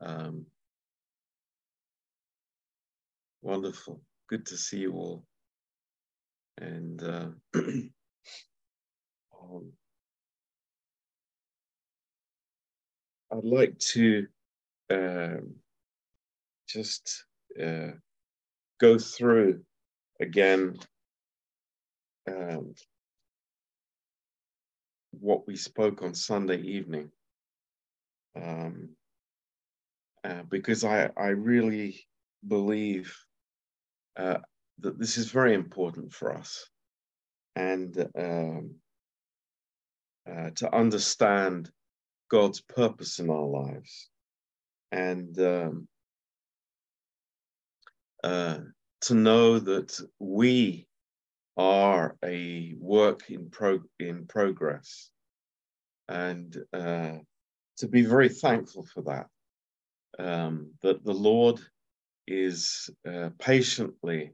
Um, wonderful. Good to see you all. And uh, um, I'd like to um, just uh, go through again um, what we spoke on Sunday evening. Um, uh, because I, I really believe uh, that this is very important for us. And um, uh, to understand God's purpose in our lives. And um, uh, to know that we are a work in, pro- in progress. And uh, to be very thankful for that. Um, that the Lord is uh, patiently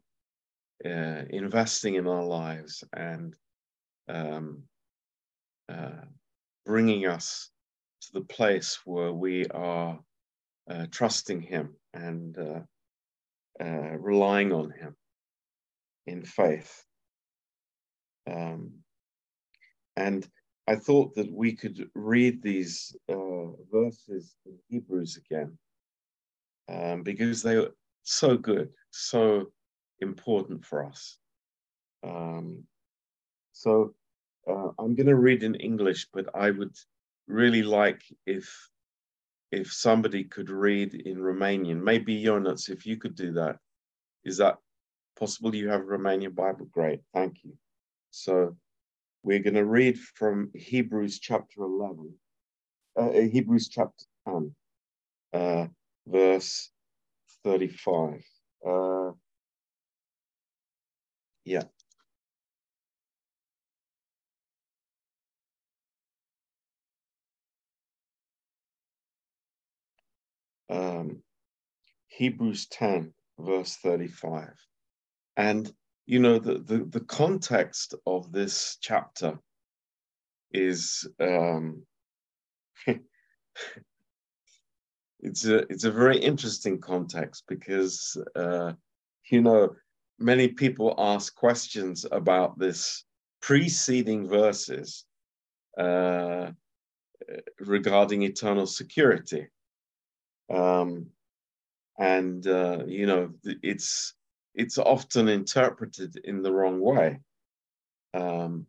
uh, investing in our lives and um, uh, bringing us to the place where we are uh, trusting Him and uh, uh, relying on Him in faith. Um, and I thought that we could read these verses in Hebrews again um, because they are so good, so important for us. Um, so uh, I'm going to read in English, but I would really like if if somebody could read in Romanian. Maybe Jonas, if you could do that. Is that possible? You have a Romanian Bible? Great, thank you. So we're going to read from Hebrews chapter 11, uh, Hebrews chapter 10, uh, verse 35. Uh, yeah. Um, Hebrews 10, verse 35. And, you know, the, the, the context of this chapter is um, it's a it's a very interesting context because uh, you know many people ask questions about this preceding verses uh, regarding eternal security, um, and uh, you know it's it's often interpreted in the wrong way. Um,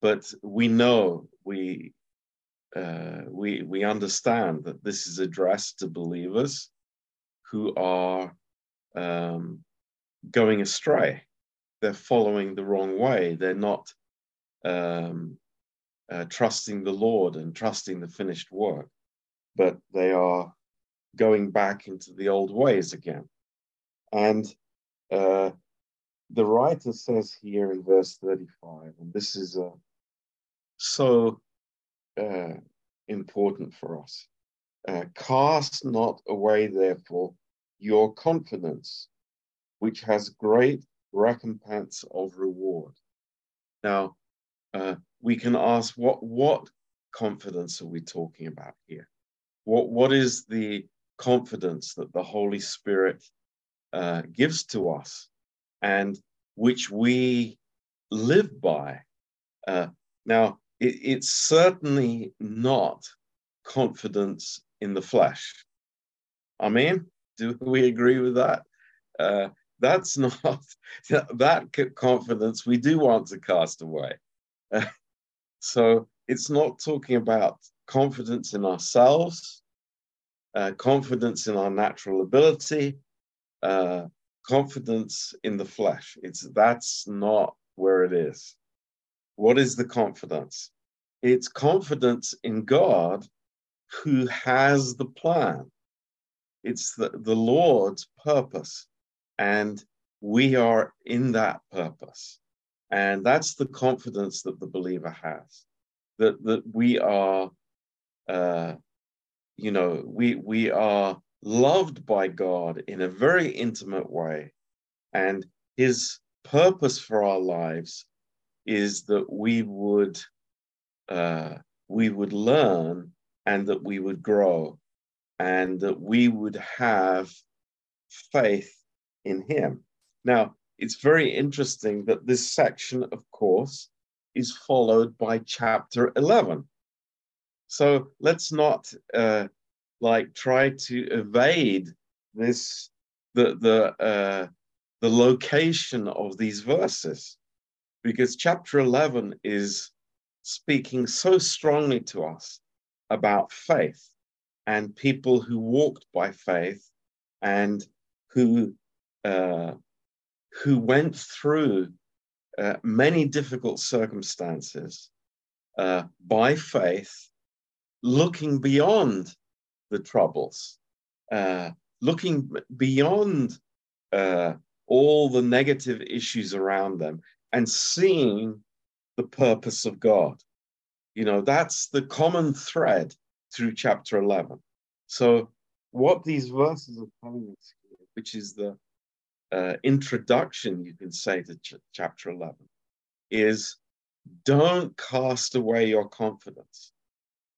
but we know we uh, we we understand that this is addressed to believers who are um, going astray. They're following the wrong way. They're not um, uh, trusting the Lord and trusting the finished work, but they are going back into the old ways again. And uh, the writer says here in verse 35, and this is uh, so uh, important for us. Uh, cast not away, therefore, your confidence, which has great recompense of reward. Now, uh, we can ask what what confidence are we talking about here? What what is the confidence that the Holy Spirit uh, gives to us, and which we live by? Uh, now, it, it's certainly not confidence in the flesh. I mean, do we agree with that? Uh, that's not that confidence we do want to cast away. So it's not talking about confidence in ourselves, uh, confidence in our natural ability, uh, confidence in the flesh. It's that's not where it is. What is the confidence? It's confidence in God who has the plan. It's the, the Lord's purpose. And we are in that purpose. And that's the confidence that the believer has. That that we are uh, you know, we we are loved by God in a very intimate way. And his purpose for our lives is that we would uh, we would learn and that we would grow and that we would have faith in him. Now, it's very interesting that this section, of course, is followed by chapter 11. So let's not uh, like try to evade this the the uh, the location of these verses because chapter 11 is speaking so strongly to us about faith and people who walked by faith and who uh, who went through uh, many difficult circumstances uh, by faith, looking beyond the troubles, uh, looking beyond uh, all the negative issues around them, and seeing the purpose of God. You know, that's the common thread through chapter 11. So, what these verses are telling us, which is the uh, introduction, you can say, to ch- chapter 11, is don't cast away your confidence.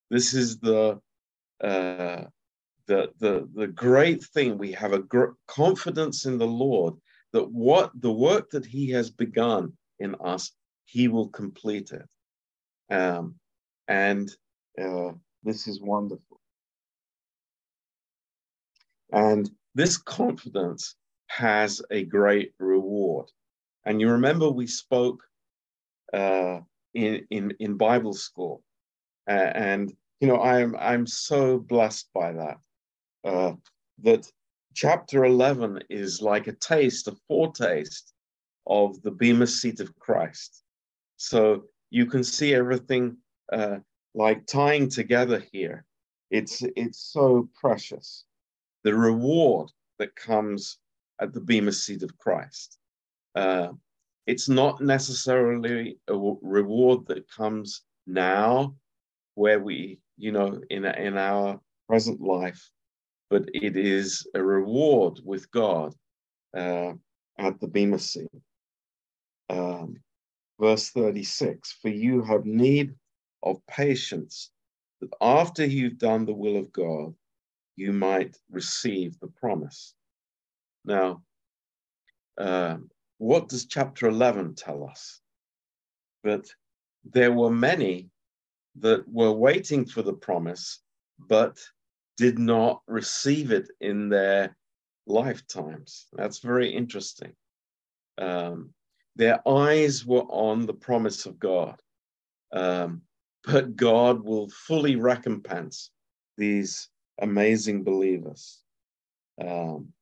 This is the uh, the the the great thing. We have a confidence in the Lord that what the work that He has begun in us, He will complete it. Um, and uh, this is wonderful. And this confidence has a great reward. And you remember we spoke uh, in, in, in Bible school. Uh, and, you know, I'm, I'm so blessed by that, uh, that chapter 11 is like a taste, a foretaste of the Bema seat of Christ. So you can see everything uh, like tying together here. It's, it's so precious. The reward that comes at the Bema seat of Christ. Uh, it's not necessarily a reward that comes now, where we, you know, in in our present life, but it is a reward with God uh, at the Bema seat. Um, verse 36 For you have need of patience, that after you've done the will of God, you might receive the promise. Now, uh, what does chapter 11 tell us? That there were many that were waiting for the promise, but did not receive it in their lifetimes. That's very interesting. Um, their eyes were on the promise of God, um, but God will fully recompense these amazing believers. Um,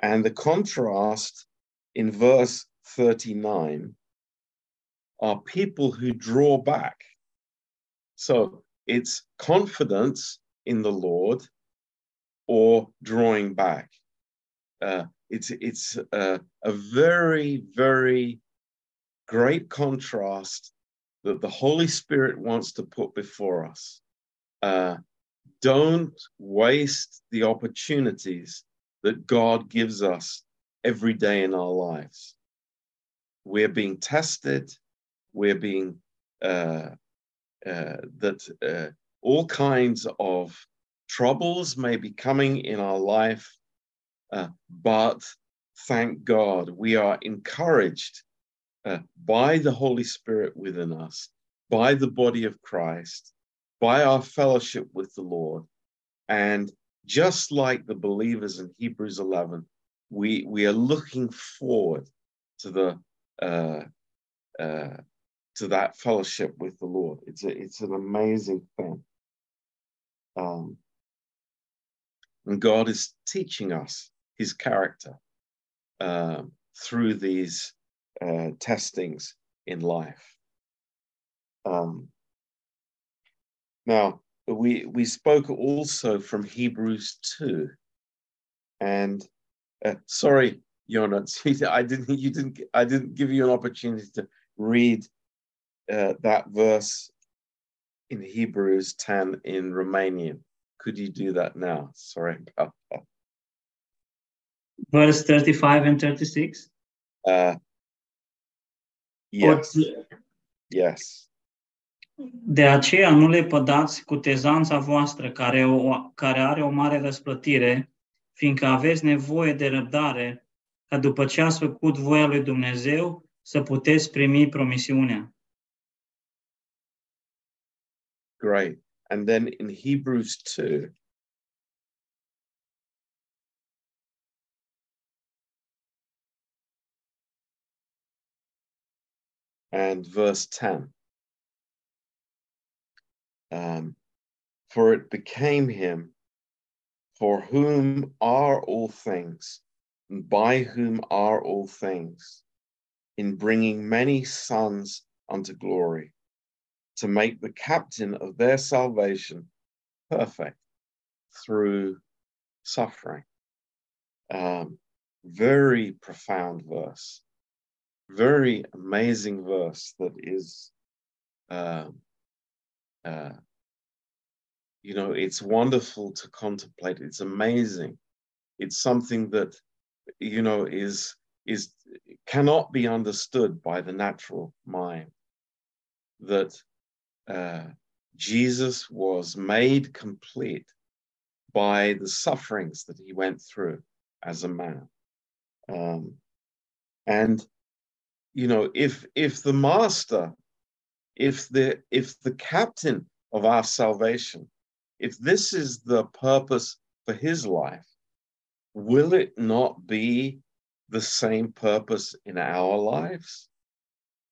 and the contrast in verse 39 are people who draw back. So it's confidence in the Lord or drawing back. Uh, it's it's a, a very, very great contrast that the Holy Spirit wants to put before us. Uh, don't waste the opportunities that God gives us every day in our lives. We're being tested, we're being, uh, uh, that uh, all kinds of troubles may be coming in our life, uh, but thank God we are encouraged uh, by the Holy Spirit within us, by the body of Christ, by our fellowship with the Lord, and just like the believers in Hebrews 11, we, we are looking forward to the uh, uh, to that fellowship with the Lord. It's a, it's an amazing thing. Um, and God is teaching us His character uh, through these uh, testings in life. Um, now, we we spoke also from Hebrews two, and uh, sorry, Jonas, I didn't you didn't I didn't give you an opportunity to read uh, that verse in Hebrews ten in Romanian. Could you do that now? Sorry about that. Verse thirty-five and thirty-six. Uh, yes. Yes. De aceea nu le pădați cu tezanța voastră care, o, care are o mare răsplătire, fiindcă aveți nevoie de răbdare, ca după ce ați făcut voia lui Dumnezeu, să puteți primi promisiunea. Great. And then in Hebrews 2, and verse 10. Um, for it became him for whom are all things, and by whom are all things, in bringing many sons unto glory, to make the captain of their salvation perfect through suffering. Um, very profound verse, very amazing verse that is, um, uh, you know, it's wonderful to contemplate. It's amazing. It's something that, you know, is is cannot be understood by the natural mind. That uh, Jesus was made complete by the sufferings that he went through as a man. Um, and you know, if if the master, if the if the captain of our salvation, if this is the purpose for his life, will it not be the same purpose in our lives?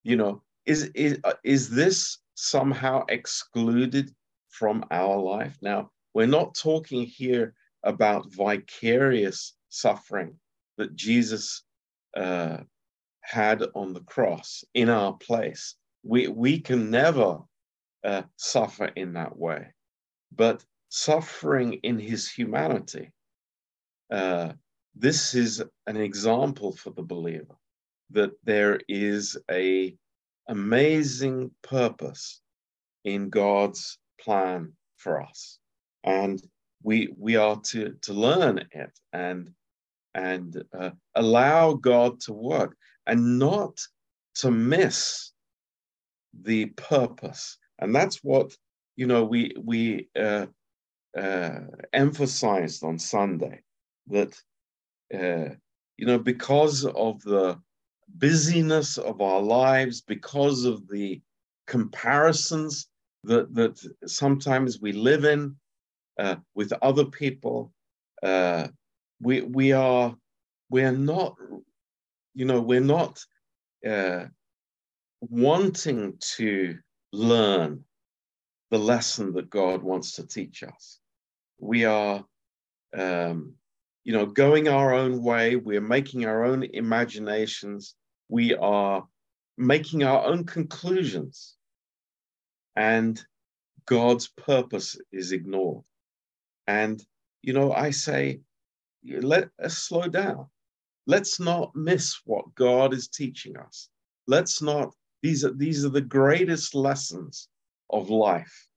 You know, is is is this somehow excluded from our life. Now, we're not talking here about vicarious suffering that Jesus uh, had on the cross in our place. We, we can never uh, suffer in that way, but suffering in his humanity, uh, this is an example for the believer that there is a amazing purpose in God's plan for us. And we we are to to learn it and and uh, allow God to work and not to miss the purpose. And that's what you know we we uh, uh, emphasized on Sunday that uh, you know because of the busyness of our lives, because of the comparisons that, that sometimes we live in uh, with other people, uh, we, we are we're not, you know, we're not uh, wanting to learn the lesson that God wants to teach us. We are um, you know, going our own way. We're making our own imaginations. We are making our own conclusions. And God's purpose is ignored. And, you know, I say, let us slow down. Let's not miss what God is teaching us. Let's not, these are, these are the greatest lessons of life.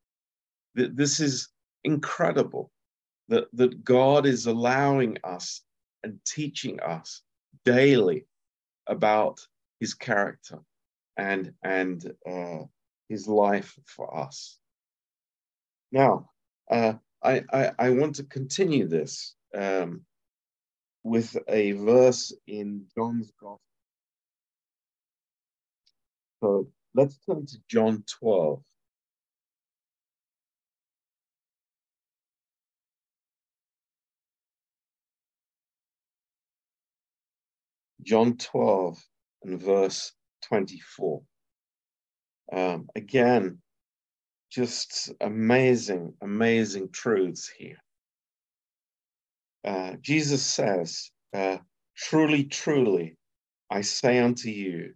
This is incredible that, that God is allowing us and teaching us daily about his character and, and uh, his life for us. Now, uh, I, I, I, want to continue this um, with a verse in John's Gospel. So let's turn to John 12. John 12 and verse 24. Um, again, just amazing, amazing truths here. Uh, Jesus says, uh, Truly, truly, I say unto you,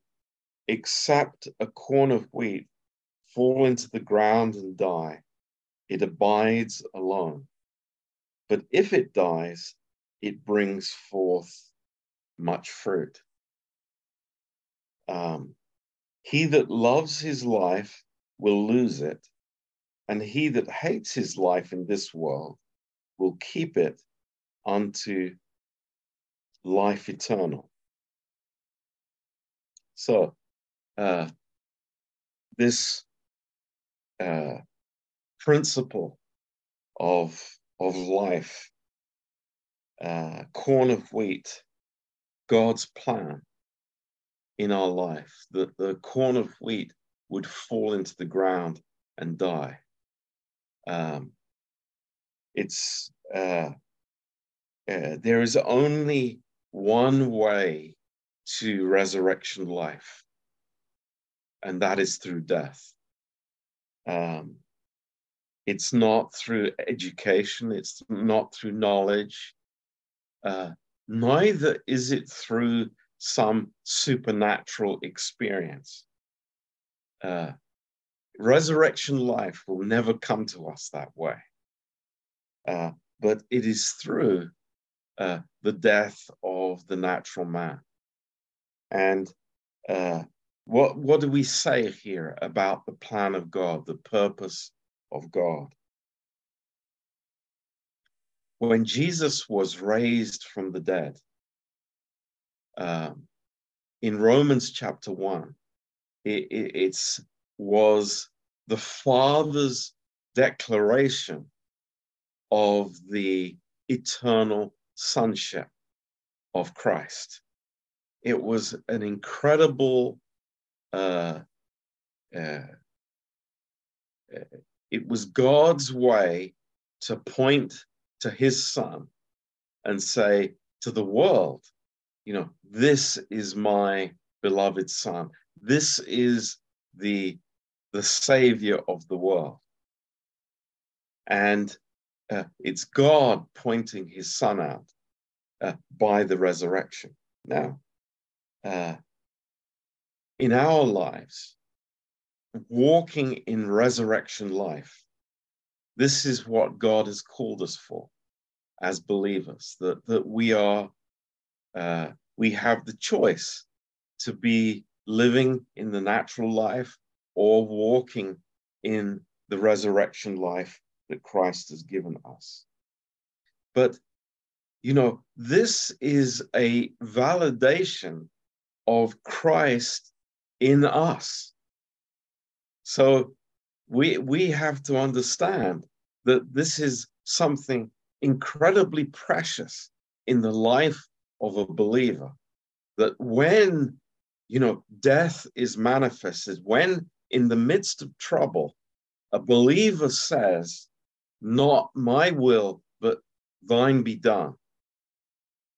except a corn of wheat fall into the ground and die, it abides alone. But if it dies, it brings forth much fruit. Um, he that loves his life will lose it, and he that hates his life in this world will keep it unto life eternal. So, uh, this uh, principle of, of life, uh, corn of wheat, God's plan in our life, that the corn of wheat would fall into the ground and die. Um, it's uh, there is only one way to resurrection life, and that is through death. Um, it's not through education, it's not through knowledge. Uh, neither is it through some supernatural experience. Uh, resurrection life will never come to us that way. Uh, but it is through uh, the death of the natural man. And uh, what, what do we say here about the plan of God, the purpose of God? When Jesus was raised from the dead, um, in Romans chapter 1, it, it it's, was the Father's declaration of the eternal sonship of Christ. It was an incredible, uh, uh, it was God's way to point to his son and say to the world, you know, this is my beloved son. This is the, the savior of the world. And uh, it's God pointing his son out uh, by the resurrection. Now, uh, in our lives, walking in resurrection life, this is what God has called us for as believers, that, that we are, uh, we have the choice to be living in the natural life or walking in the resurrection life that Christ has given us. But, you know, this is a validation of Christ in us. So we, we have to understand that this is something incredibly precious in the life of a believer. That when, you know, death is manifested, when in the midst of trouble, a believer says, Not my will, but thine be done.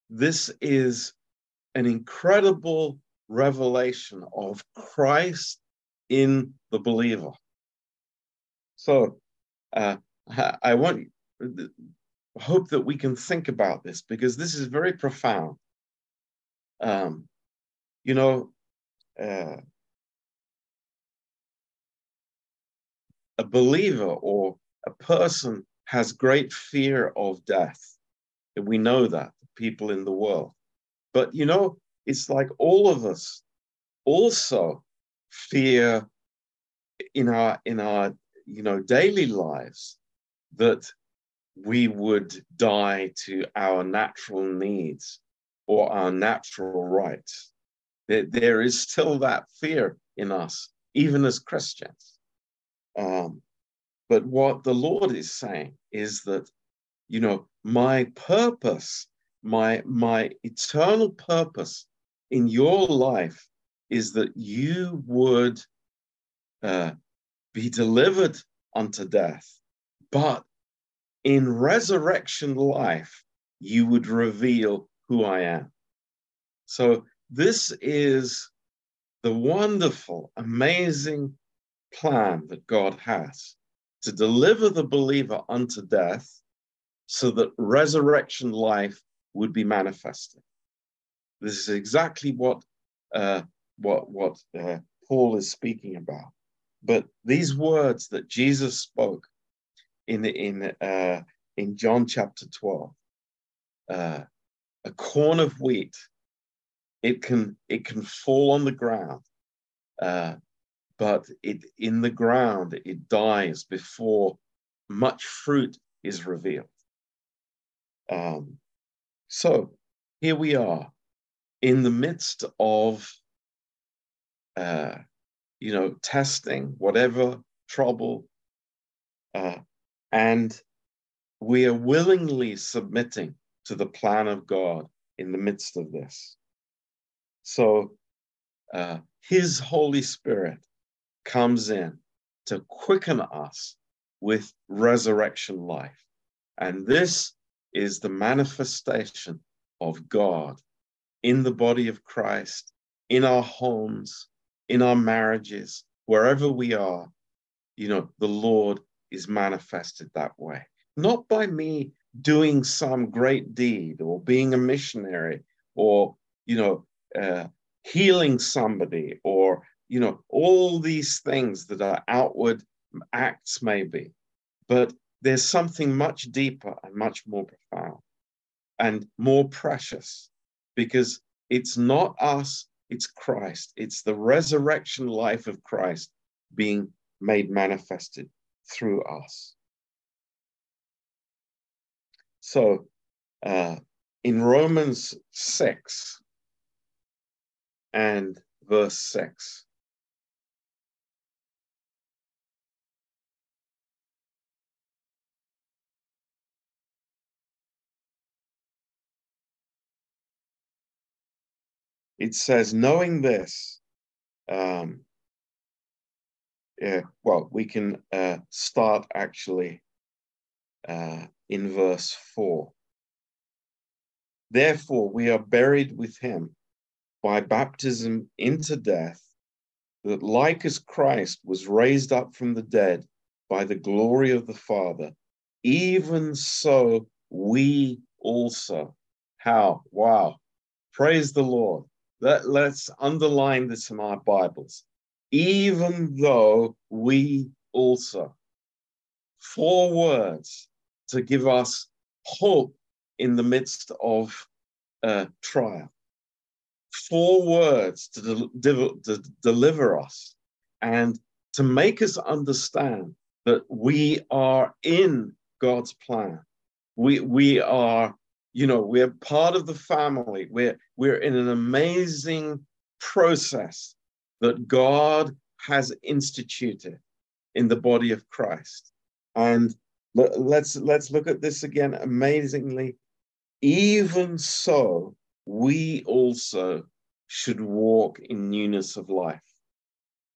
This is an incredible revelation of Christ in the believer. So uh, I want hope that we can think about this because this is very profound. Um, you know, uh, a believer or a person has great fear of death. We know that, people in the world. But you know, it's like all of us also fear in our in our you know daily lives that we would die to our natural needs or our natural rights. There, there is still that fear in us, even as Christians. Um, but what the Lord is saying is that, you know, my purpose, my my eternal purpose in your life is that you would uh, be delivered unto death, but in resurrection life, you would reveal who I am. So, this is the wonderful, amazing plan that God has to deliver the believer unto death so that resurrection life would be manifested. This is exactly what, uh, what, what uh, Paul is speaking about. But these words that Jesus spoke in in uh, in John chapter twelve. Uh, a corn of wheat, it can it can fall on the ground, uh, but it in the ground it dies before much fruit is revealed. Um, so here we are in the midst of uh, you know testing, whatever trouble, Uh, and we are willingly submitting to the plan of God in the midst of this. So uh, His Holy Spirit comes in to quicken us with resurrection life. And this is the manifestation of God in the body of Christ, in our homes, in our marriages, wherever we are. You know, the Lord is manifested that way. Not by me doing some great deed or being a missionary or, you know, uh, healing somebody or, you know, all these things that are outward acts, maybe. But there's something much deeper and much more profound and more precious because it's not us, it's Christ. It's the resurrection life of Christ being made manifested through us. So uh, in Romans 6 and verse 6, it says, knowing this, um, yeah, well, we can uh, start actually uh, in verse 4. Therefore, we are buried with him by baptism into death, that like as Christ was raised up from the dead by the glory of the Father, even so we also. How? Wow. Praise the Lord. Let, let's underline this in our Bibles. Even though we also. Four words to give us hope in the midst of trial. Four words to, de- de- to deliver us and to make us understand that we are in God's plan. We, we are you know we're part of the family. We're we're in an amazing process that god has instituted in the body of christ. And let's let's look at this again amazingly. Even so we also should walk in newness of life.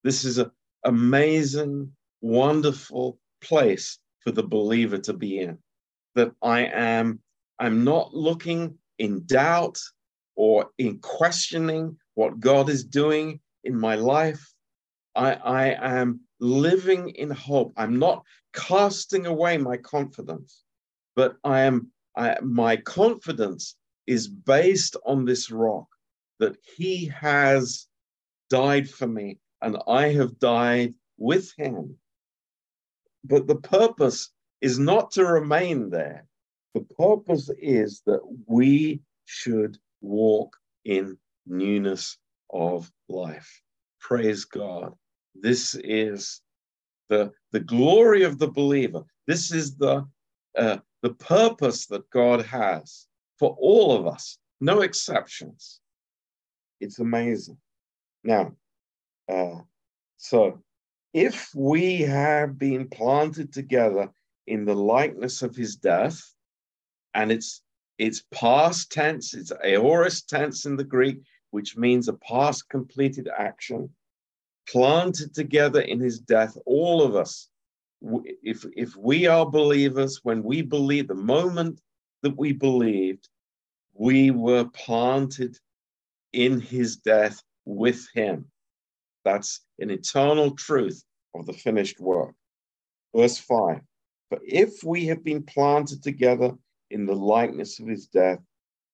This is an amazing wonderful place for the believer to be in that i am I'm not looking in doubt or in questioning what God is doing in my life. I, I am living in hope. I'm not casting away my confidence, but I am I, my confidence is based on this rock that He has died for me and I have died with Him. But the purpose is not to remain there. The purpose is that we should walk in newness of life. Praise God. This is the, the glory of the believer. This is the, uh, the purpose that God has for all of us, no exceptions. It's amazing. Now, uh, so if we have been planted together in the likeness of his death, and it's it's past tense, it's aorist tense in the Greek, which means a past completed action, planted together in his death, all of us. If, if we are believers, when we believe, the moment that we believed, we were planted in his death with him. That's an eternal truth of the finished work. Verse 5 But if we have been planted together in the likeness of his death,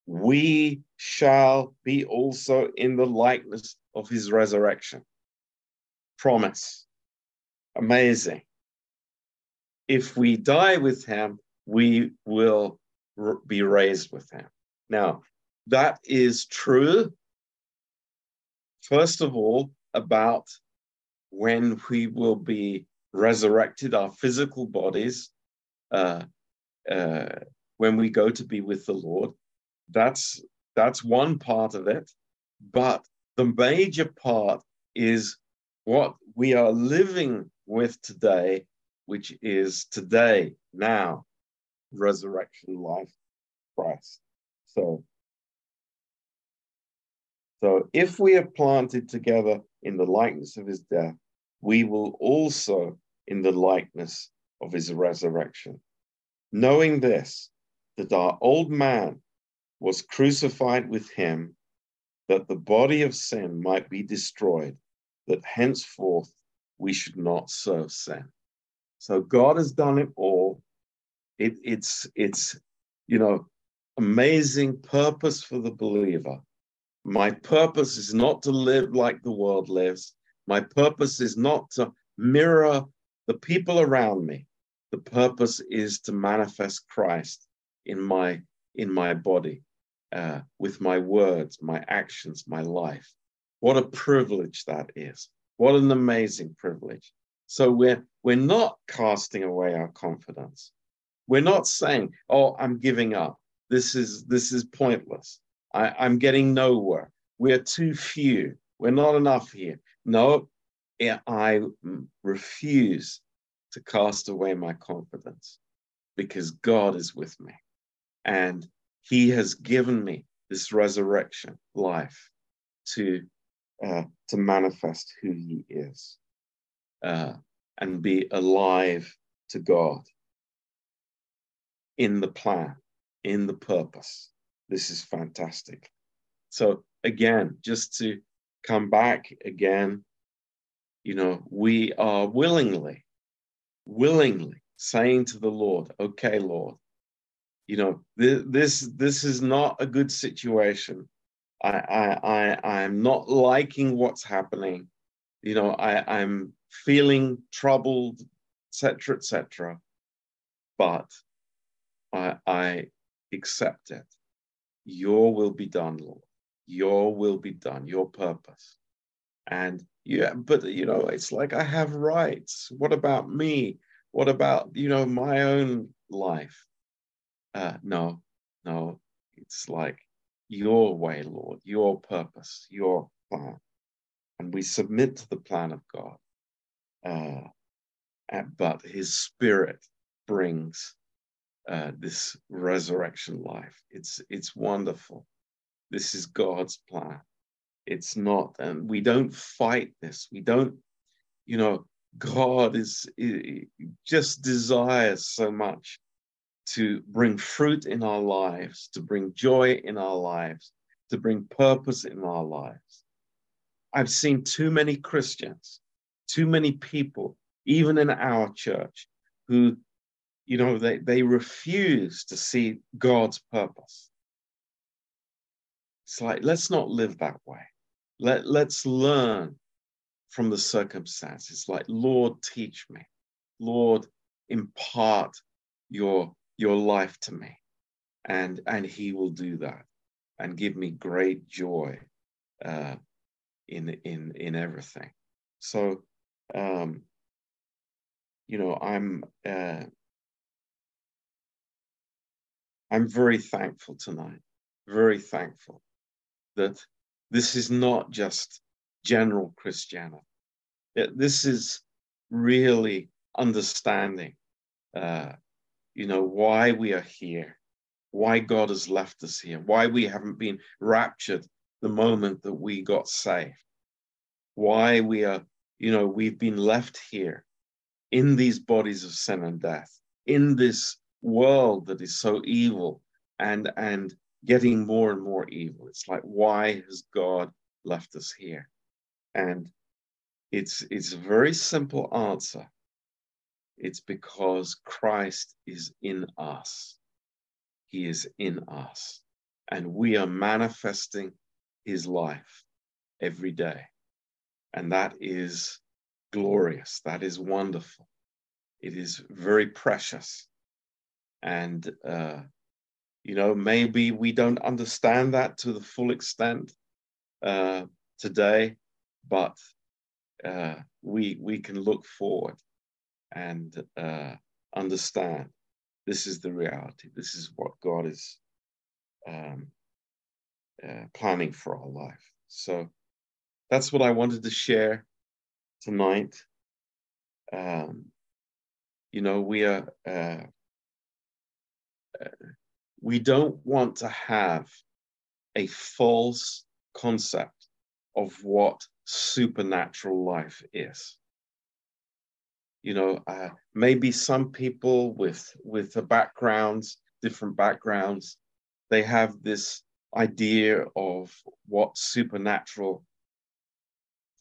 we shall be also in the likeness of his resurrection. Promise. Amazing. If we die with him, we will be raised with him. Now, that is true, first of all, about when we will be resurrected, our physical bodies, uh, uh, when we go to be with the Lord. That's that's one part of it. But the major part is what we are living with today which is today, now, resurrection life, Christ. So, so if we are planted together in the likeness of his death, we will also in the likeness of his resurrection. Knowing this, that our old man was crucified with him, that the body of sin might be destroyed, that henceforth we should not serve sin. So God has done it all. It, it's it's you know amazing purpose for the believer. My purpose is not to live like the world lives. My purpose is not to mirror the people around me. The purpose is to manifest Christ in my in my body, uh, with my words, my actions, my life. What a privilege that is! What an amazing privilege. So we're we're not casting away our confidence. We're not saying, "Oh, I'm giving up. This is this is pointless. I, I'm getting nowhere. We're too few. We're not enough here." No, I refuse to cast away my confidence because God is with me and He has given me this resurrection life to uh, to manifest who He is uh, and be alive to God in the plan, in the purpose. This is fantastic. So again, just to come back again you know, we are willingly, willingly saying to the Lord, okay, Lord, you know, th- this this is not a good situation. I I I I'm not liking what's happening. You know, I I'm feeling troubled, etc. etc. But I I accept it. Your will be done, Lord. Your will be done. Your purpose, and yeah but you know it's like i have rights what about me what about you know my own life uh no no it's like your way lord your purpose your plan and we submit to the plan of god uh but his spirit brings uh, this resurrection life it's it's wonderful this is god's plan it's not. And we don't fight this. We don't, you know, God is, just desires so much to bring fruit in our lives, to bring joy in our lives, to bring purpose in our lives. I've seen too many Christians, too many people, even in our church, who, you know, they, they refuse to see God's purpose. It's like, let's not live that way. Let, let's learn from the circumstances. Like, Lord, teach me. Lord, impart your, your life to me. And, and he will do that and give me great joy uh, in, in, in everything. So, um, you know, I'm, uh, I'm very thankful tonight, very thankful that this is not just general Christianity. This is really understanding, uh, you know, why we are here, why God has left us here, why we haven't been raptured the moment that we got saved, why we are, you know, we've been left here in these bodies of sin and death, in this world that is so evil and and getting more and more evil. It's like, why has God left us here? And it's it's a very simple answer. It's because Christ is in us. He is in us. And we are manifesting his life every day. And that is glorious. That is wonderful. It is very precious. And uh, you know, maybe we don't understand that to the full extent uh, today, but uh, we we can look forward and uh, understand this is the reality. This is what God is um, uh, planning for our life. So that's what I wanted to share tonight. Um, you know, we are, uh, uh, we don't want to have a false concept of what supernatural life is. You know, uh, maybe some people with with the backgrounds, different backgrounds, they have this idea of what supernatural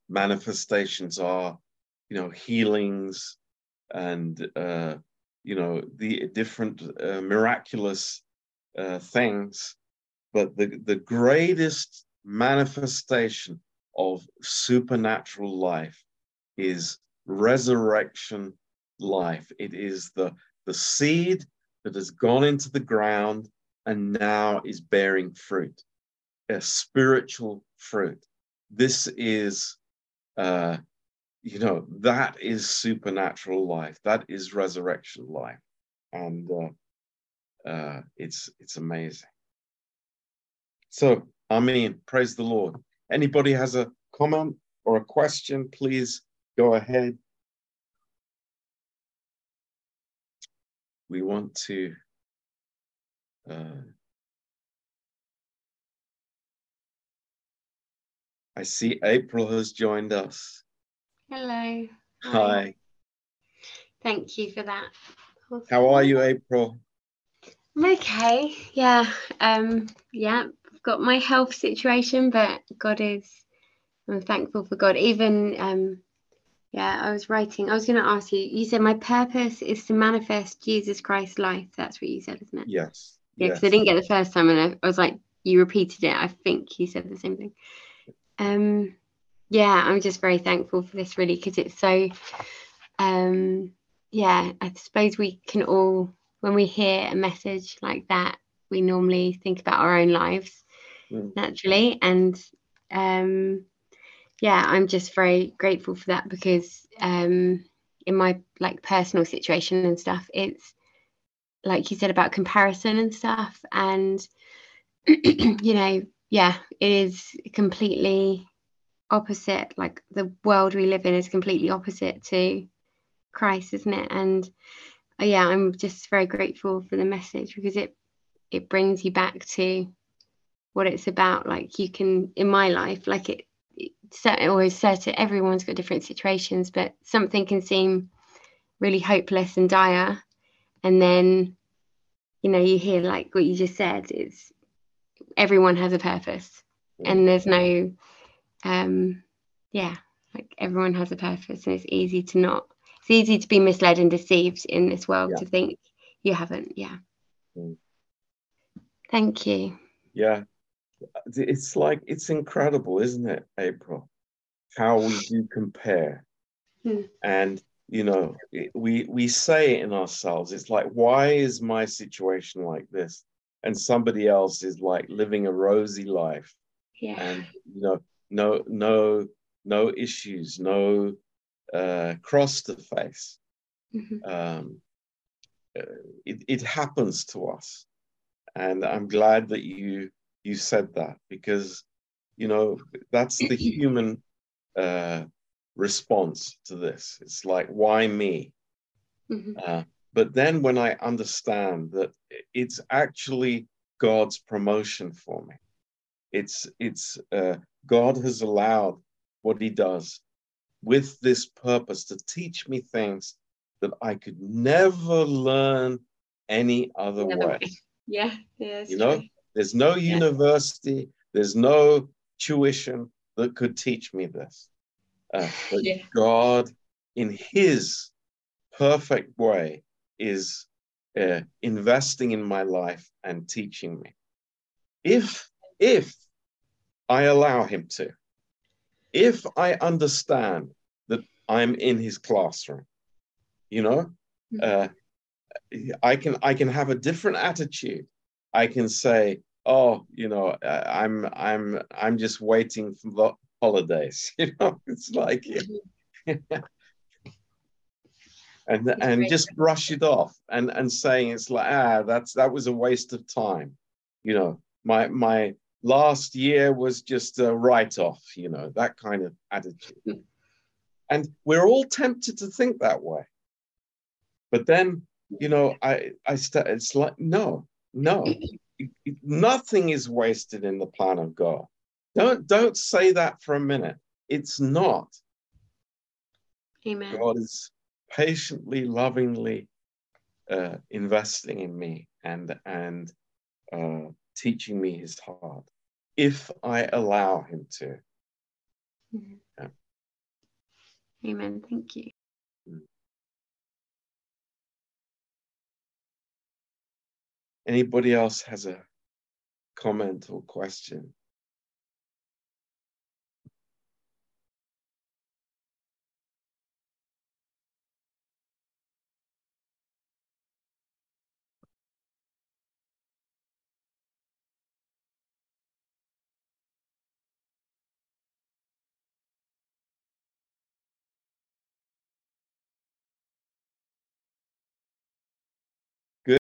manifestations are, you know, healings and uh, you know the different uh, miraculous uh, things. But the the greatest manifestation of supernatural life is resurrection life. It is the, the seed that has gone into the ground and now is bearing fruit, a spiritual fruit. This is, uh, you know, that is supernatural life. That is resurrection life, and uh, uh, it's it's amazing. So, I mean, praise the Lord. Anybody has a comment or a question, please go ahead. We want to uh, I see April has joined us. Hello. Hi. Hi. Thank you for that. How are you, April? I'm okay. Yeah. Um, yeah, I've got my health situation, but God is I'm thankful for God. Even um, yeah, I was writing. I was going to ask you. You said my purpose is to manifest Jesus Christ's life. That's what you said, isn't it? Yes. Yeah, because yes. I didn't get the first time, and I, I was like, you repeated it. I think you said the same thing. Um, yeah, I'm just very thankful for this, really, because it's so. Um, yeah, I suppose we can all, when we hear a message like that, we normally think about our own lives mm. naturally, and um, yeah, I'm just very grateful for that because um, in my like personal situation and stuff, it's like you said about comparison and stuff, and you know, yeah, it is completely opposite. Like the world we live in is completely opposite to Christ, isn't it? And uh, yeah, I'm just very grateful for the message because it it brings you back to what it's about. Like you can in my life, like it always certain everyone's got different situations but something can seem really hopeless and dire. And then you know you hear like what you just said is everyone has a purpose. And there's no um yeah like everyone has a purpose and it's easy to not it's easy to be misled and deceived in this world yeah. to think you haven't yeah. Mm. thank you. Yeah it's like it's incredible, isn't it, April? How we do compare, hmm. and you know, we we say in ourselves, it's like, why is my situation like this, and somebody else is like living a rosy life, yeah. and you know, no no no issues, no uh, cross to face. Mm-hmm. Um, uh, it, it happens to us, and I'm glad that you you said that because you know that's the human uh, response to this. It's like, why me? Mm-hmm. Uh, but then when I understand that it's actually God's promotion for me, it's it's uh, God has allowed what He does with this purpose to teach me things that I could never learn any other way. Yeah, yeah, you know, true. There's no university, there's no tuition that could teach me this. Uh, but yeah. God, in His perfect way, is uh, investing in my life and teaching me. If if I allow Him to, if I understand that I'm in His classroom, you know, mm-hmm. uh, I can I can have a different attitude I can say, oh, you know, I'm I'm I'm just waiting for the holidays. You know, it's like, and and just brush it off and and saying it's like ah that's that was a waste of time. You know, my my last year was just a write off. You know, that kind of attitude. And we're all tempted to think that way. But then, you know, I I st- it's like no, no, nothing is wasted in the plan of God. Don't don't say that for a minute. It's not. Amen. God is patiently, lovingly uh, investing in me and and uh, teaching me His heart, if I allow Him to. Mhm. Yeah. Amen. Thank you. Anybody else has a comment or question?